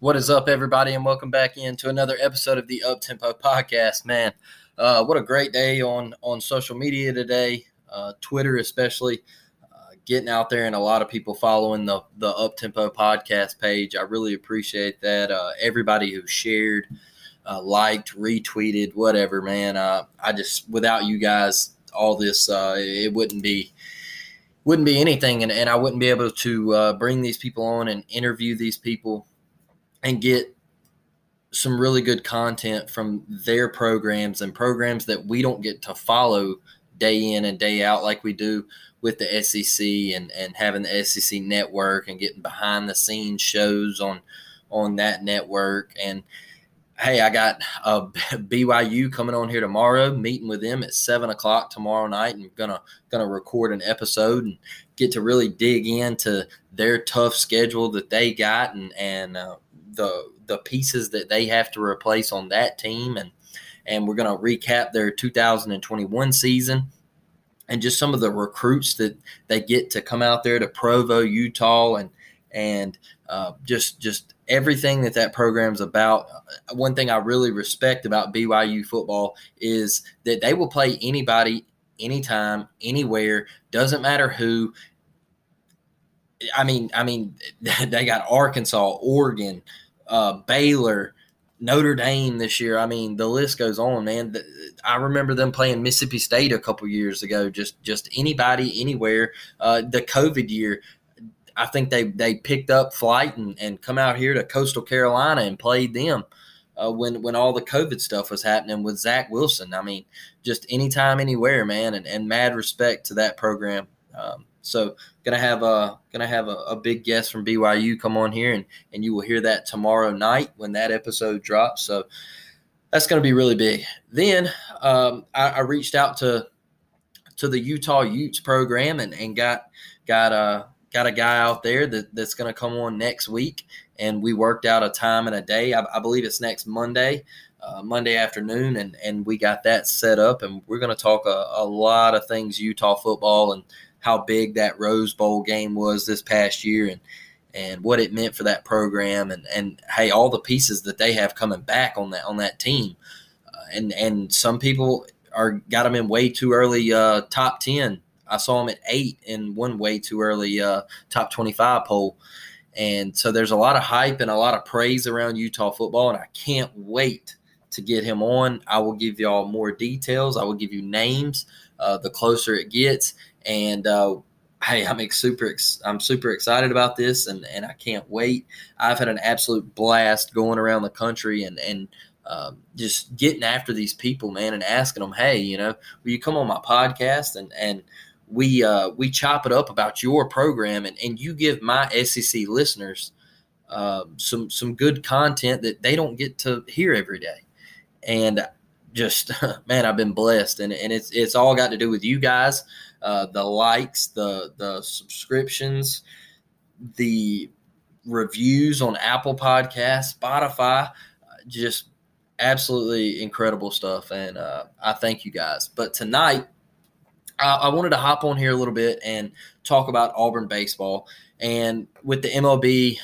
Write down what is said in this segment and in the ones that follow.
What is up, everybody, and welcome back into another episode of the Up Tempo Podcast. Man, uh, what a great day on on social media today, uh, Twitter especially, uh, getting out there and a lot of people following the the Up Tempo Podcast page. I really appreciate that. Uh, everybody who shared, uh, liked, retweeted, whatever, man. Uh, I just without you guys, all this it wouldn't be wouldn't be anything, and, and I wouldn't be able to bring these people on and interview these people and get some really good content from their programs and programs that we don't get to follow day in and day out like we do with the SEC and, and having the SEC network and getting behind the scenes shows on on that network. And hey I got a BYU coming on here tomorrow meeting with them at seven o'clock tomorrow night and gonna gonna record an episode and get to really dig into their tough schedule that they got and and uh, the the pieces that they have to replace on that team and and we're going to recap their 2021 season and just some of the recruits that they get to come out there to Provo, Utah, and and uh, just just everything that that program's about. One thing I really respect about BYU football is that they will play anybody, anytime, anywhere. Doesn't matter who. I mean, I mean, they got Arkansas, Oregon, uh, Baylor, Notre Dame this year. I mean, the list goes on, man. I remember them playing Mississippi State a couple years ago. Just just anybody, anywhere. Uh, the COVID year, I think they they picked up flight and, and come out here to Coastal Carolina and played them. Uh, when when all the COVID stuff was happening with Zach Wilson, I mean, just anytime, anywhere, man, and, and mad respect to that program. Um, so gonna have a gonna have a, a, big guest from BYU come on here, and and you will hear that tomorrow night when that episode drops. So that's gonna be really big. Then um, I, I, reached out to to the Utah Utes program and, and got got a got a guy out there that, that's gonna come on next week, and we worked out a time and a day. I, I believe it's next Monday. Uh, Monday afternoon, and and we got that set up, and we're going to talk a, a lot of things Utah football and how big that Rose Bowl game was this past year and and what it meant for that program and and hey all the pieces that they have coming back on that on that team. Uh, and and some people are got them in way too early uh, top 10 I saw them at 8 in one way too early uh, top 25 poll. And so there's a lot of hype and a lot of praise around Utah football and I can't wait to get him on. I will give y'all more details. I will give you names uh, the closer it gets and uh, hey, I'm super I'm super excited about this, and and I can't wait. I've had an absolute blast going around the country and and um, just getting after these people, man, and asking them, hey, you know, will you come on my podcast? And and we uh, we chop it up about your program, and and you give my SEC listeners uh, some some good content that they don't get to hear every day, and just man, I've been blessed, and and it's it's all got to do with you guys uh, the likes, the the subscriptions, the reviews on Apple Podcasts, Spotify, just absolutely incredible stuff. And uh, I thank you guys. But tonight, I, I wanted to hop on here a little bit and talk about Auburn baseball. And with the MLB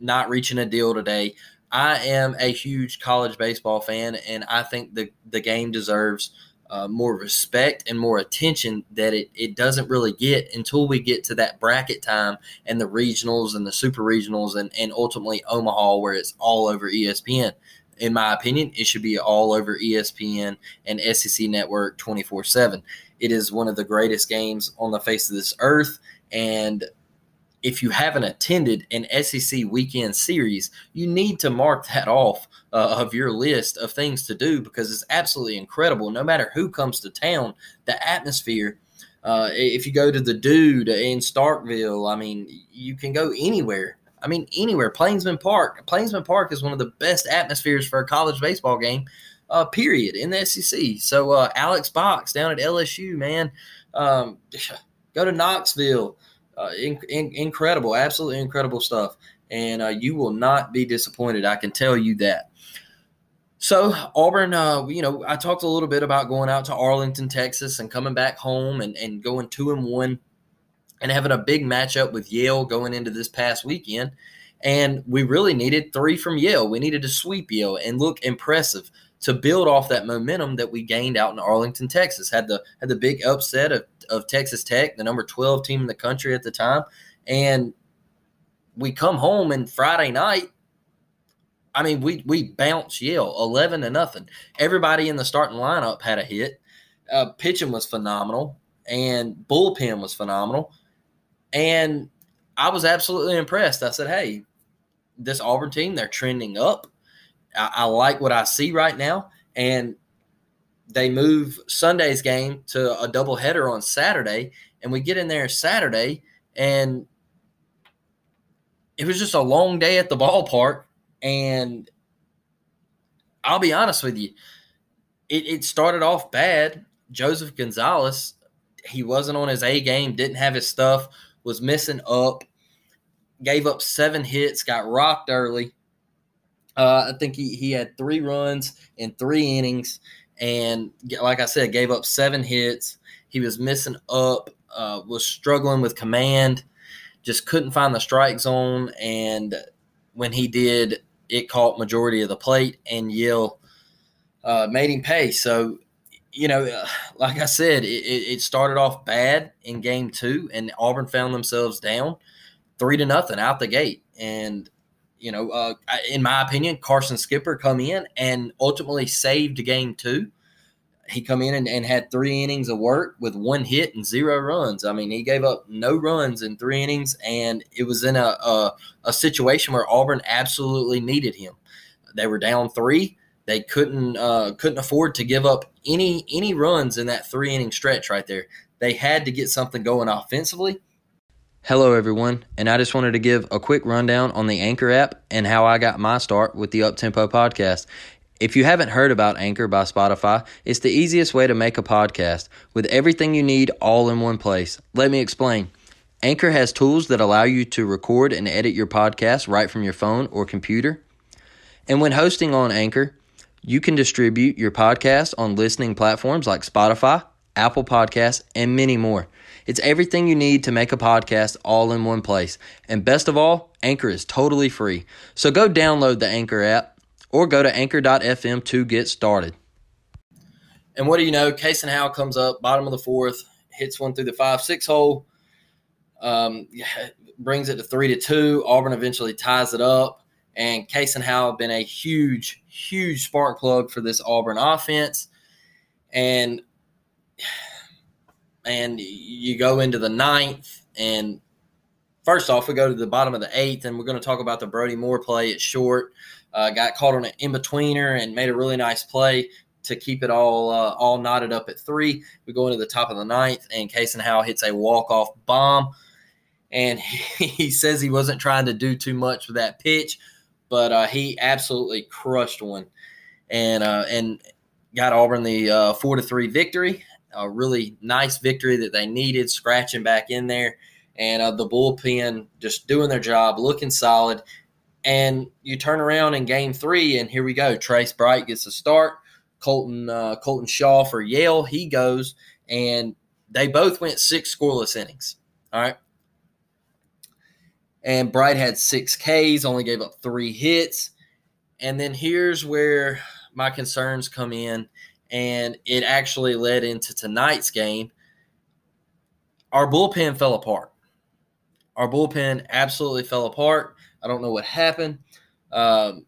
not reaching a deal today, I am a huge college baseball fan, and I think the the game deserves uh, more respect and more attention that it, it doesn't really get until we get to that bracket time and the regionals and the super regionals and, and ultimately Omaha, where it's all over ESPN. In my opinion, it should be all over ESPN and SEC Network 24 7. It is one of the greatest games on the face of this earth. And if you haven't attended an SEC weekend series, you need to mark that off uh, of your list of things to do because it's absolutely incredible. No matter who comes to town, the atmosphere. Uh, if you go to the Dude in Starkville, I mean, you can go anywhere. I mean, anywhere. Plainsman Park. Plainsman Park is one of the best atmospheres for a college baseball game. Uh, period in the SEC. So uh, Alex Box down at LSU, man. Um, go to Knoxville uh, in, in, incredible, absolutely incredible stuff. And uh, you will not be disappointed. I can tell you that. So Auburn, uh, you know, I talked a little bit about going out to Arlington, Texas, and coming back home and, and going two and one, and having a big matchup with Yale going into this past weekend. And we really needed three from Yale. We needed to sweep Yale and look impressive to build off that momentum that we gained out in Arlington, Texas. Had the had the big upset of, of Texas Tech, the number 12 team in the country at the time. And we come home and Friday night, I mean, we we bounce Yale 11 to nothing. Everybody in the starting lineup had a hit. Uh, pitching was phenomenal, and bullpen was phenomenal. And I was absolutely impressed. I said, hey, this Auburn team, they're trending up I, I like what I see right now. And they move Sunday's game to a doubleheader on Saturday, and we get in there Saturday, and it was just a long day at the ballpark. And I'll be honest with you, it, it started off bad. Joseph Gonzalez, he wasn't on his A game, didn't have his stuff, was missing up, gave up seven hits, got rocked early. Uh, I think he, he had three runs in three innings, and like I said, gave up seven hits. He was missing up, uh, was struggling with command, just couldn't find the strike zone. And when he did, it caught majority of the plate, and Yale uh, made him pay. So, you know, uh, like I said, it, it started off bad in game two, and Auburn found themselves down three to nothing out the gate. And you know, uh, in my opinion, Carson Skipper come in and ultimately saved game two. He come in and, and, had three innings of work with one hit and zero runs. I mean, he gave up no runs in three innings, and it was in a, a, a situation where Auburn absolutely needed him. They were down three. They couldn't uh, couldn't afford to give up any any runs in that three inning stretch right there. They had to get something going offensively Hello, everyone, and I just wanted to give a quick rundown on the Anchor app and how I got my start with the Uptempo podcast. If you haven't heard about Anchor by Spotify, it's the easiest way to make a podcast with everything you need all in one place. Let me explain. Anchor has tools that allow you to record and edit your podcast right from your phone or computer. And when hosting on Anchor, you can distribute your podcast on listening platforms like Spotify, Apple Podcasts, and many more. It's everything you need to make a podcast all in one place. And best of all, Anchor is totally free. So go download the Anchor app or go to anchor.fm to get started. And what do you know? Kason Howell comes up, bottom of the fourth, hits one through the five six hole, um, brings it to three to two. Auburn eventually ties it up. And Kason Howell been a huge, huge spark plug for this Auburn offense. And and you go into the ninth and first off we go to the bottom of the eighth and we're going to talk about the brody moore play. At short uh, got caught on an in-betweener and made a really nice play to keep it all uh, all knotted up at three. We go into the top of the ninth and Kason Howell hits a walk-off bomb and he, he says he wasn't trying to do too much with that pitch but uh, he absolutely crushed one. And uh, and got Auburn the uh, four to three victory a really nice victory that they needed, scratching back in there, and uh, the bullpen just doing their job, looking solid. And you turn around in game three, and here we go. Trace Bright gets a start. Colton uh, Colton Shaw for Yale, he goes, and they both went six scoreless innings. All right. And Bright had six Ks, only gave up three hits. And then here's where my concerns come in and it actually led into tonight's game. Our bullpen fell apart. Our bullpen absolutely fell apart. I don't know what happened. Um,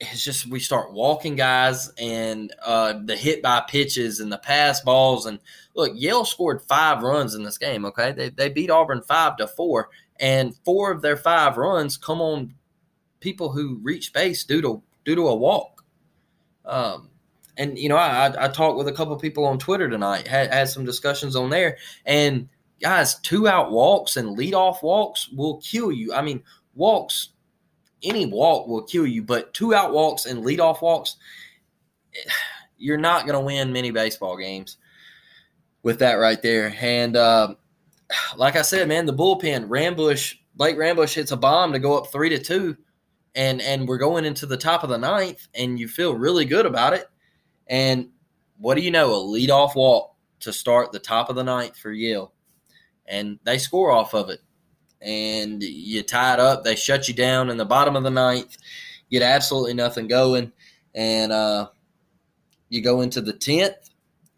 it's just we start walking guys and uh, the hit by pitches and the pass balls and look Yale scored five runs in this game. Okay, they they beat Auburn five to four, and four of their five runs come on people who reach base due to due to a walk. Um, and you know, I, I talked with a couple people on Twitter tonight, had, had some discussions on there, and guys, two out walks and lead off walks will kill you. I mean, walks, any walk will kill you, but two out walks and lead off walks, you're not going to win many baseball games with that right there. And uh, like I said, man, the bullpen, Rambusch, Blake Rambusch hits a bomb to go up three to two, and and we're going into the top of the ninth, and you feel really good about it. And what do you know? A leadoff walk to start the top of the ninth for Yale. And they score off of it. And you tie it up. They shut you down in the bottom of the ninth. Get absolutely nothing going. And uh, you go into the 10th.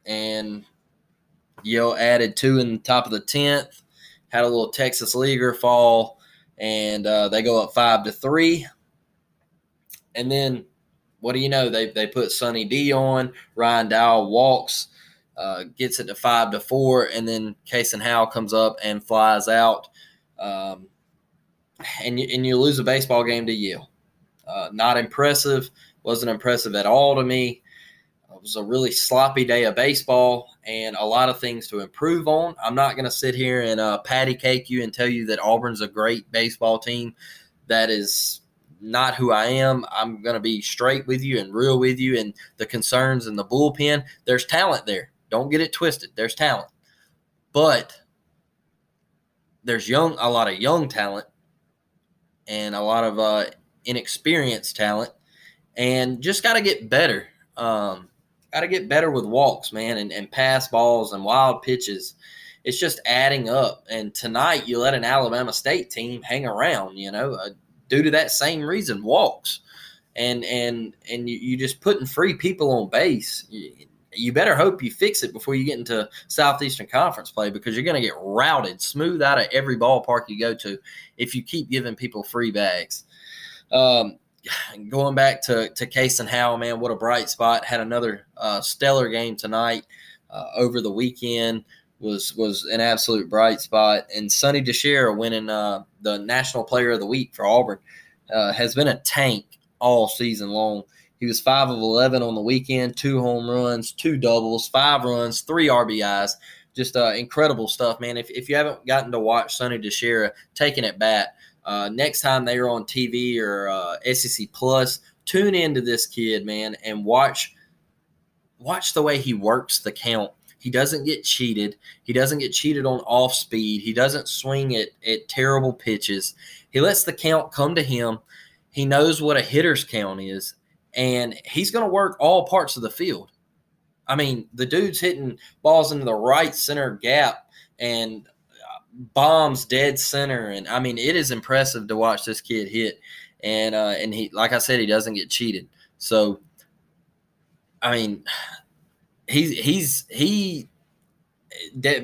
And Yale added two in the top of the 10th. Had a little Texas Leaguer fall. And uh, they go up five to three. And then what do you know? They they put Sonny D on. Ryan Dow walks, uh, gets it to five to four, and then Kason Howell comes up and flies out. Um, and you, and you lose a baseball game to Yale. Uh, not impressive. Wasn't impressive at all to me. It was a really sloppy day of baseball and a lot of things to improve on. I'm not going to sit here and uh, patty cake you and tell you that Auburn's a great baseball team. That is not who I am. I'm going to be straight with you and real with you. And the concerns and the bullpen, there's talent there. Don't get it twisted. There's talent, but there's young, a lot of young talent, and a lot of uh, inexperienced talent, and just got to get better. Um, got to get better with walks, man, and, and pass balls and wild pitches. It's just adding up. And tonight, you let an Alabama State team hang around. You know, due to that same reason, walks, and and and you, you just putting free people on base. You, you better hope you fix it before you get into Southeastern Conference play because you're going to get routed smooth out of every ballpark you go to if you keep giving people free bags. Um, going back to to Kason Howell, man, what a bright spot! Had another uh, stellar game tonight uh, over the weekend was was an absolute bright spot. And Sonny DiChiara winning uh, the National Player of the Week for Auburn uh, has been a tank all season long. He was five of eleven on the weekend, two home runs, two doubles, five runs, three RBIs. Just uh, incredible stuff, man. If, if you haven't gotten to watch Sonny DiChiara taking it bat, uh, next time they are on TV or uh, SEC Plus, tune into this kid, man, and watch watch the way he works the count he doesn't get cheated. He doesn't get cheated on off speed. He doesn't swing at, at terrible pitches. He lets the count come to him. He knows what a hitter's count is, and he's going to work all parts of the field. I mean, the dude's hitting balls into the right center gap and uh, bombs dead center, and I mean, it is impressive to watch this kid hit. And uh, and he, like I said, he doesn't get cheated. So, I mean, he's he's he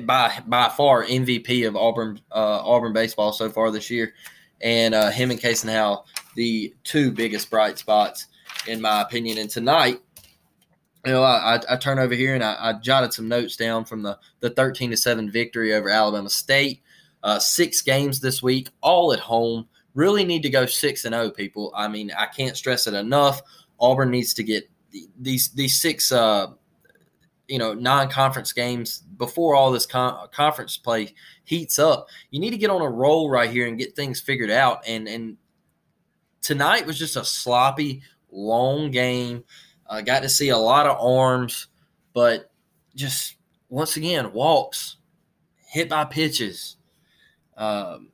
by by far MVP of Auburn uh, Auburn baseball so far this year, and uh, him and Kason Howell the two biggest bright spots in my opinion. And tonight, you know, I, I, I turn over here and I, I, jotted some notes down from the the thirteen to seven victory over Alabama State. Uh, six games this week, all at home. Really need to go six and zero, oh, people. I mean, I can't stress it enough. Auburn needs to get these these six uh, you know non-conference games before all this con- conference play heats up you need to get on a roll right here and get things figured out. And and tonight was just a sloppy long game. I uh, got to see a lot of arms but just once again walks hit by pitches um,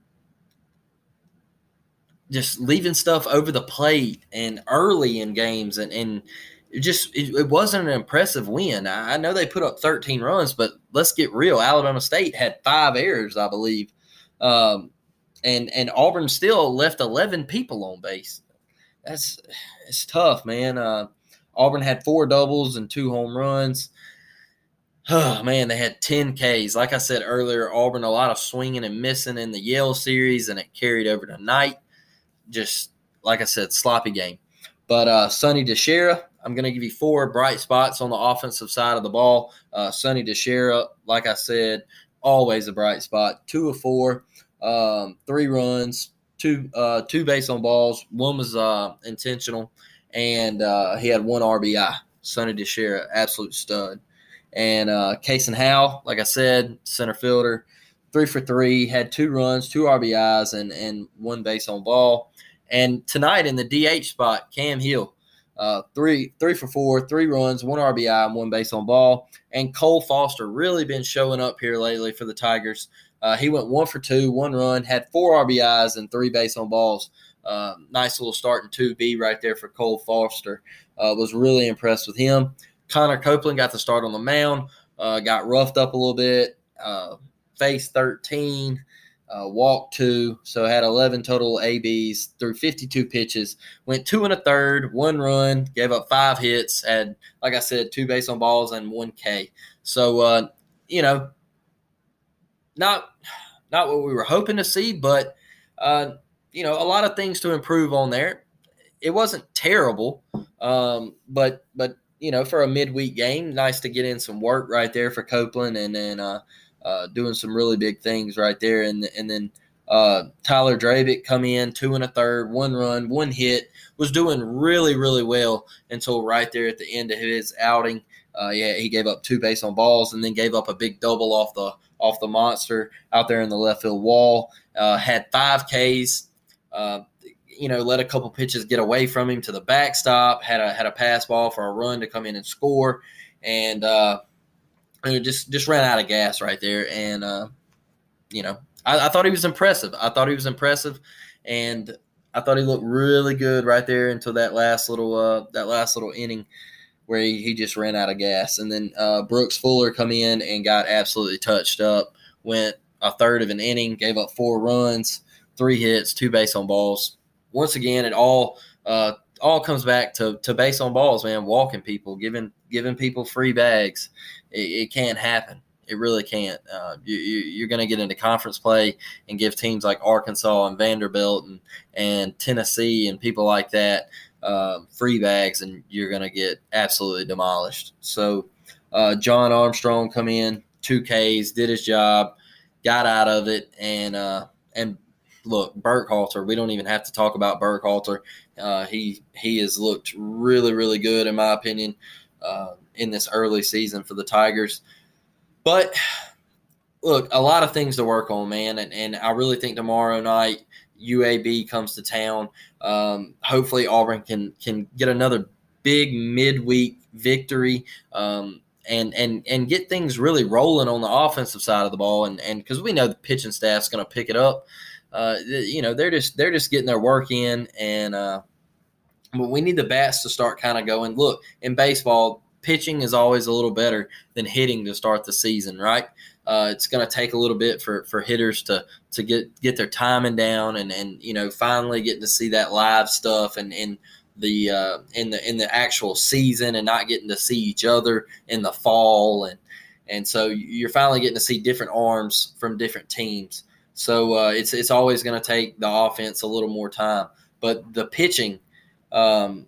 just leaving stuff over the plate and early in games and and it just it, it, wasn't an impressive win. I, I, know they put up 13 runs, but let's get real. Alabama State had five errors, I believe, um, and and Auburn still left 11 people on base. That's it's tough, man. Uh, Auburn had four doubles and two home runs. Oh man, they had 10 Ks. Like I said earlier, Auburn a lot of swinging and missing in the Yale series, and it carried over tonight. Just like I said, sloppy game. But uh, Sonny DiChiara, I'm going to give you four bright spots on the offensive side of the ball. Uh, Sonny DiChiara, like I said, always a bright spot. Two of four, um, three runs, two uh, two base on balls. One was uh, intentional, and uh, he had one RBI. Sonny DiChiara, absolute stud. And uh, Kason Howell, like I said, center fielder, three for three, had two runs, two RBIs, and and one base on ball. And tonight in the DH spot, Cam Hill, uh, three three for four, three runs, one RBI, and one base on ball. And Cole Foster really been showing up here lately for the Tigers. Uh, he went one for two, one run, had four RBIs and three base on balls. Uh, nice little start in two B right there for Cole Foster. Uh, was really impressed with him. Connor Copeland got the start on the mound, uh, got roughed up a little bit, uh, faced 13, uh, walked two, so had 11 total ABs through 52 pitches. Went two and a third, one run, gave up five hits, had, like I said, two base on balls and one K. So, uh, you know, not not what we were hoping to see, but uh, you know, a lot of things to improve on there. It wasn't terrible, um, but but you know, for a midweek game, nice to get in some work right there for Copeland, and then uh, uh, doing some really big things right there, and and then uh, Tyler Drabek come in two and a third, one run, one hit, was doing really really well until right there at the end of his outing. Uh, yeah, he gave up two base on balls, and then gave up a big double off the off the monster out there in the left field wall. Uh, had five Ks. Uh, you know, let a couple pitches get away from him to the backstop. Had a had a pass ball for a run to come in and score, and uh, just just ran out of gas right there. And uh, you know, I, I thought he was impressive. I thought he was impressive, and I thought he looked really good right there until that last little uh, that last little inning where he, he just ran out of gas. And then uh, Brooks Fuller come in and got absolutely touched up. Went a third of an inning, gave up four runs, three hits, two base on balls. Once again, it all uh, all comes back to, to base on balls, man. Walking people, giving giving people free bags. It, it can't happen. It really can't. Uh, you, you, are going to get into conference play and give teams like Arkansas and Vanderbilt and, and Tennessee and people like that uh, free bags, and you're going to get absolutely demolished. So, uh, John Armstrong come in, two Ks, did his job, got out of it, and uh, and look, Burkhalter. We don't even have to talk about Burkhalter. Uh, he he has looked really really good in my opinion uh, in this early season for the Tigers. But look, a lot of things to work on, man, and, and I really think tomorrow night UAB comes to town. Um, hopefully, Auburn can can get another big midweek victory. Um, and, and and get things really rolling on the offensive side of the ball, and and because we know the pitching staff's going to pick it up, uh, you know they're just they're just getting their work in, and uh, but we need the bats to start kind of going. Look, in baseball, pitching is always a little better than hitting to start the season, right? Uh, it's going to take a little bit for, for hitters to to get get their timing down and and you know finally getting to see that live stuff and and the uh, in the in the actual season and not getting to see each other in the fall and and so you're finally getting to see different arms from different teams. So uh, it's it's always going to take the offense a little more time, but the pitching. Um,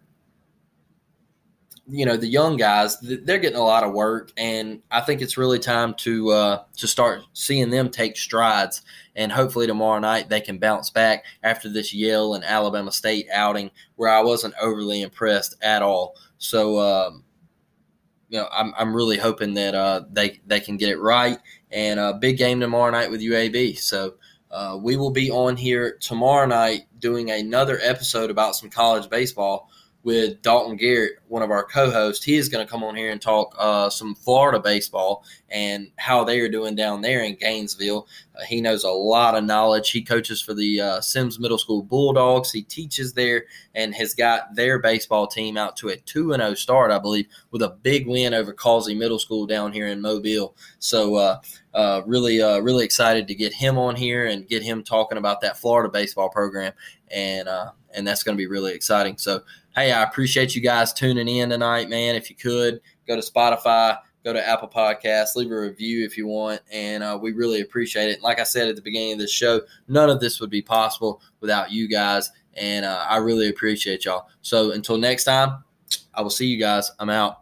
you know the young guys they're getting a lot of work and i think it's really time to uh, to start seeing them take strides. And hopefully tomorrow night they can bounce back after this yale and alabama state outing where i wasn't overly impressed at all. So um, you know i'm, I'm really hoping that uh, they they can get it right and a big game tomorrow night with uab so uh, we will be on here tomorrow night doing another episode about some college baseball with Dalton Garrett, one of our co-hosts. He is going to come on here and talk uh, some Florida baseball and how they are doing down there in Gainesville. he knows a lot of knowledge. He coaches for the uh, Sims Middle School Bulldogs. He teaches there and has got their baseball team out to a 2 0 start, I believe, with a big win over Causey Middle School down here in Mobile. So, uh, really, uh, really excited to get him on here and get him talking about that Florida baseball program. And, uh, and that's going to be really exciting. So, hey, I appreciate you guys tuning in tonight, man. If you could, go to Spotify go to Apple Podcasts, leave a review if you want, and uh, we really appreciate it. Like I said at the beginning of this show, none of this would be possible without you guys, and uh, I really appreciate y'all. So until next time, I will see you guys. I'm out.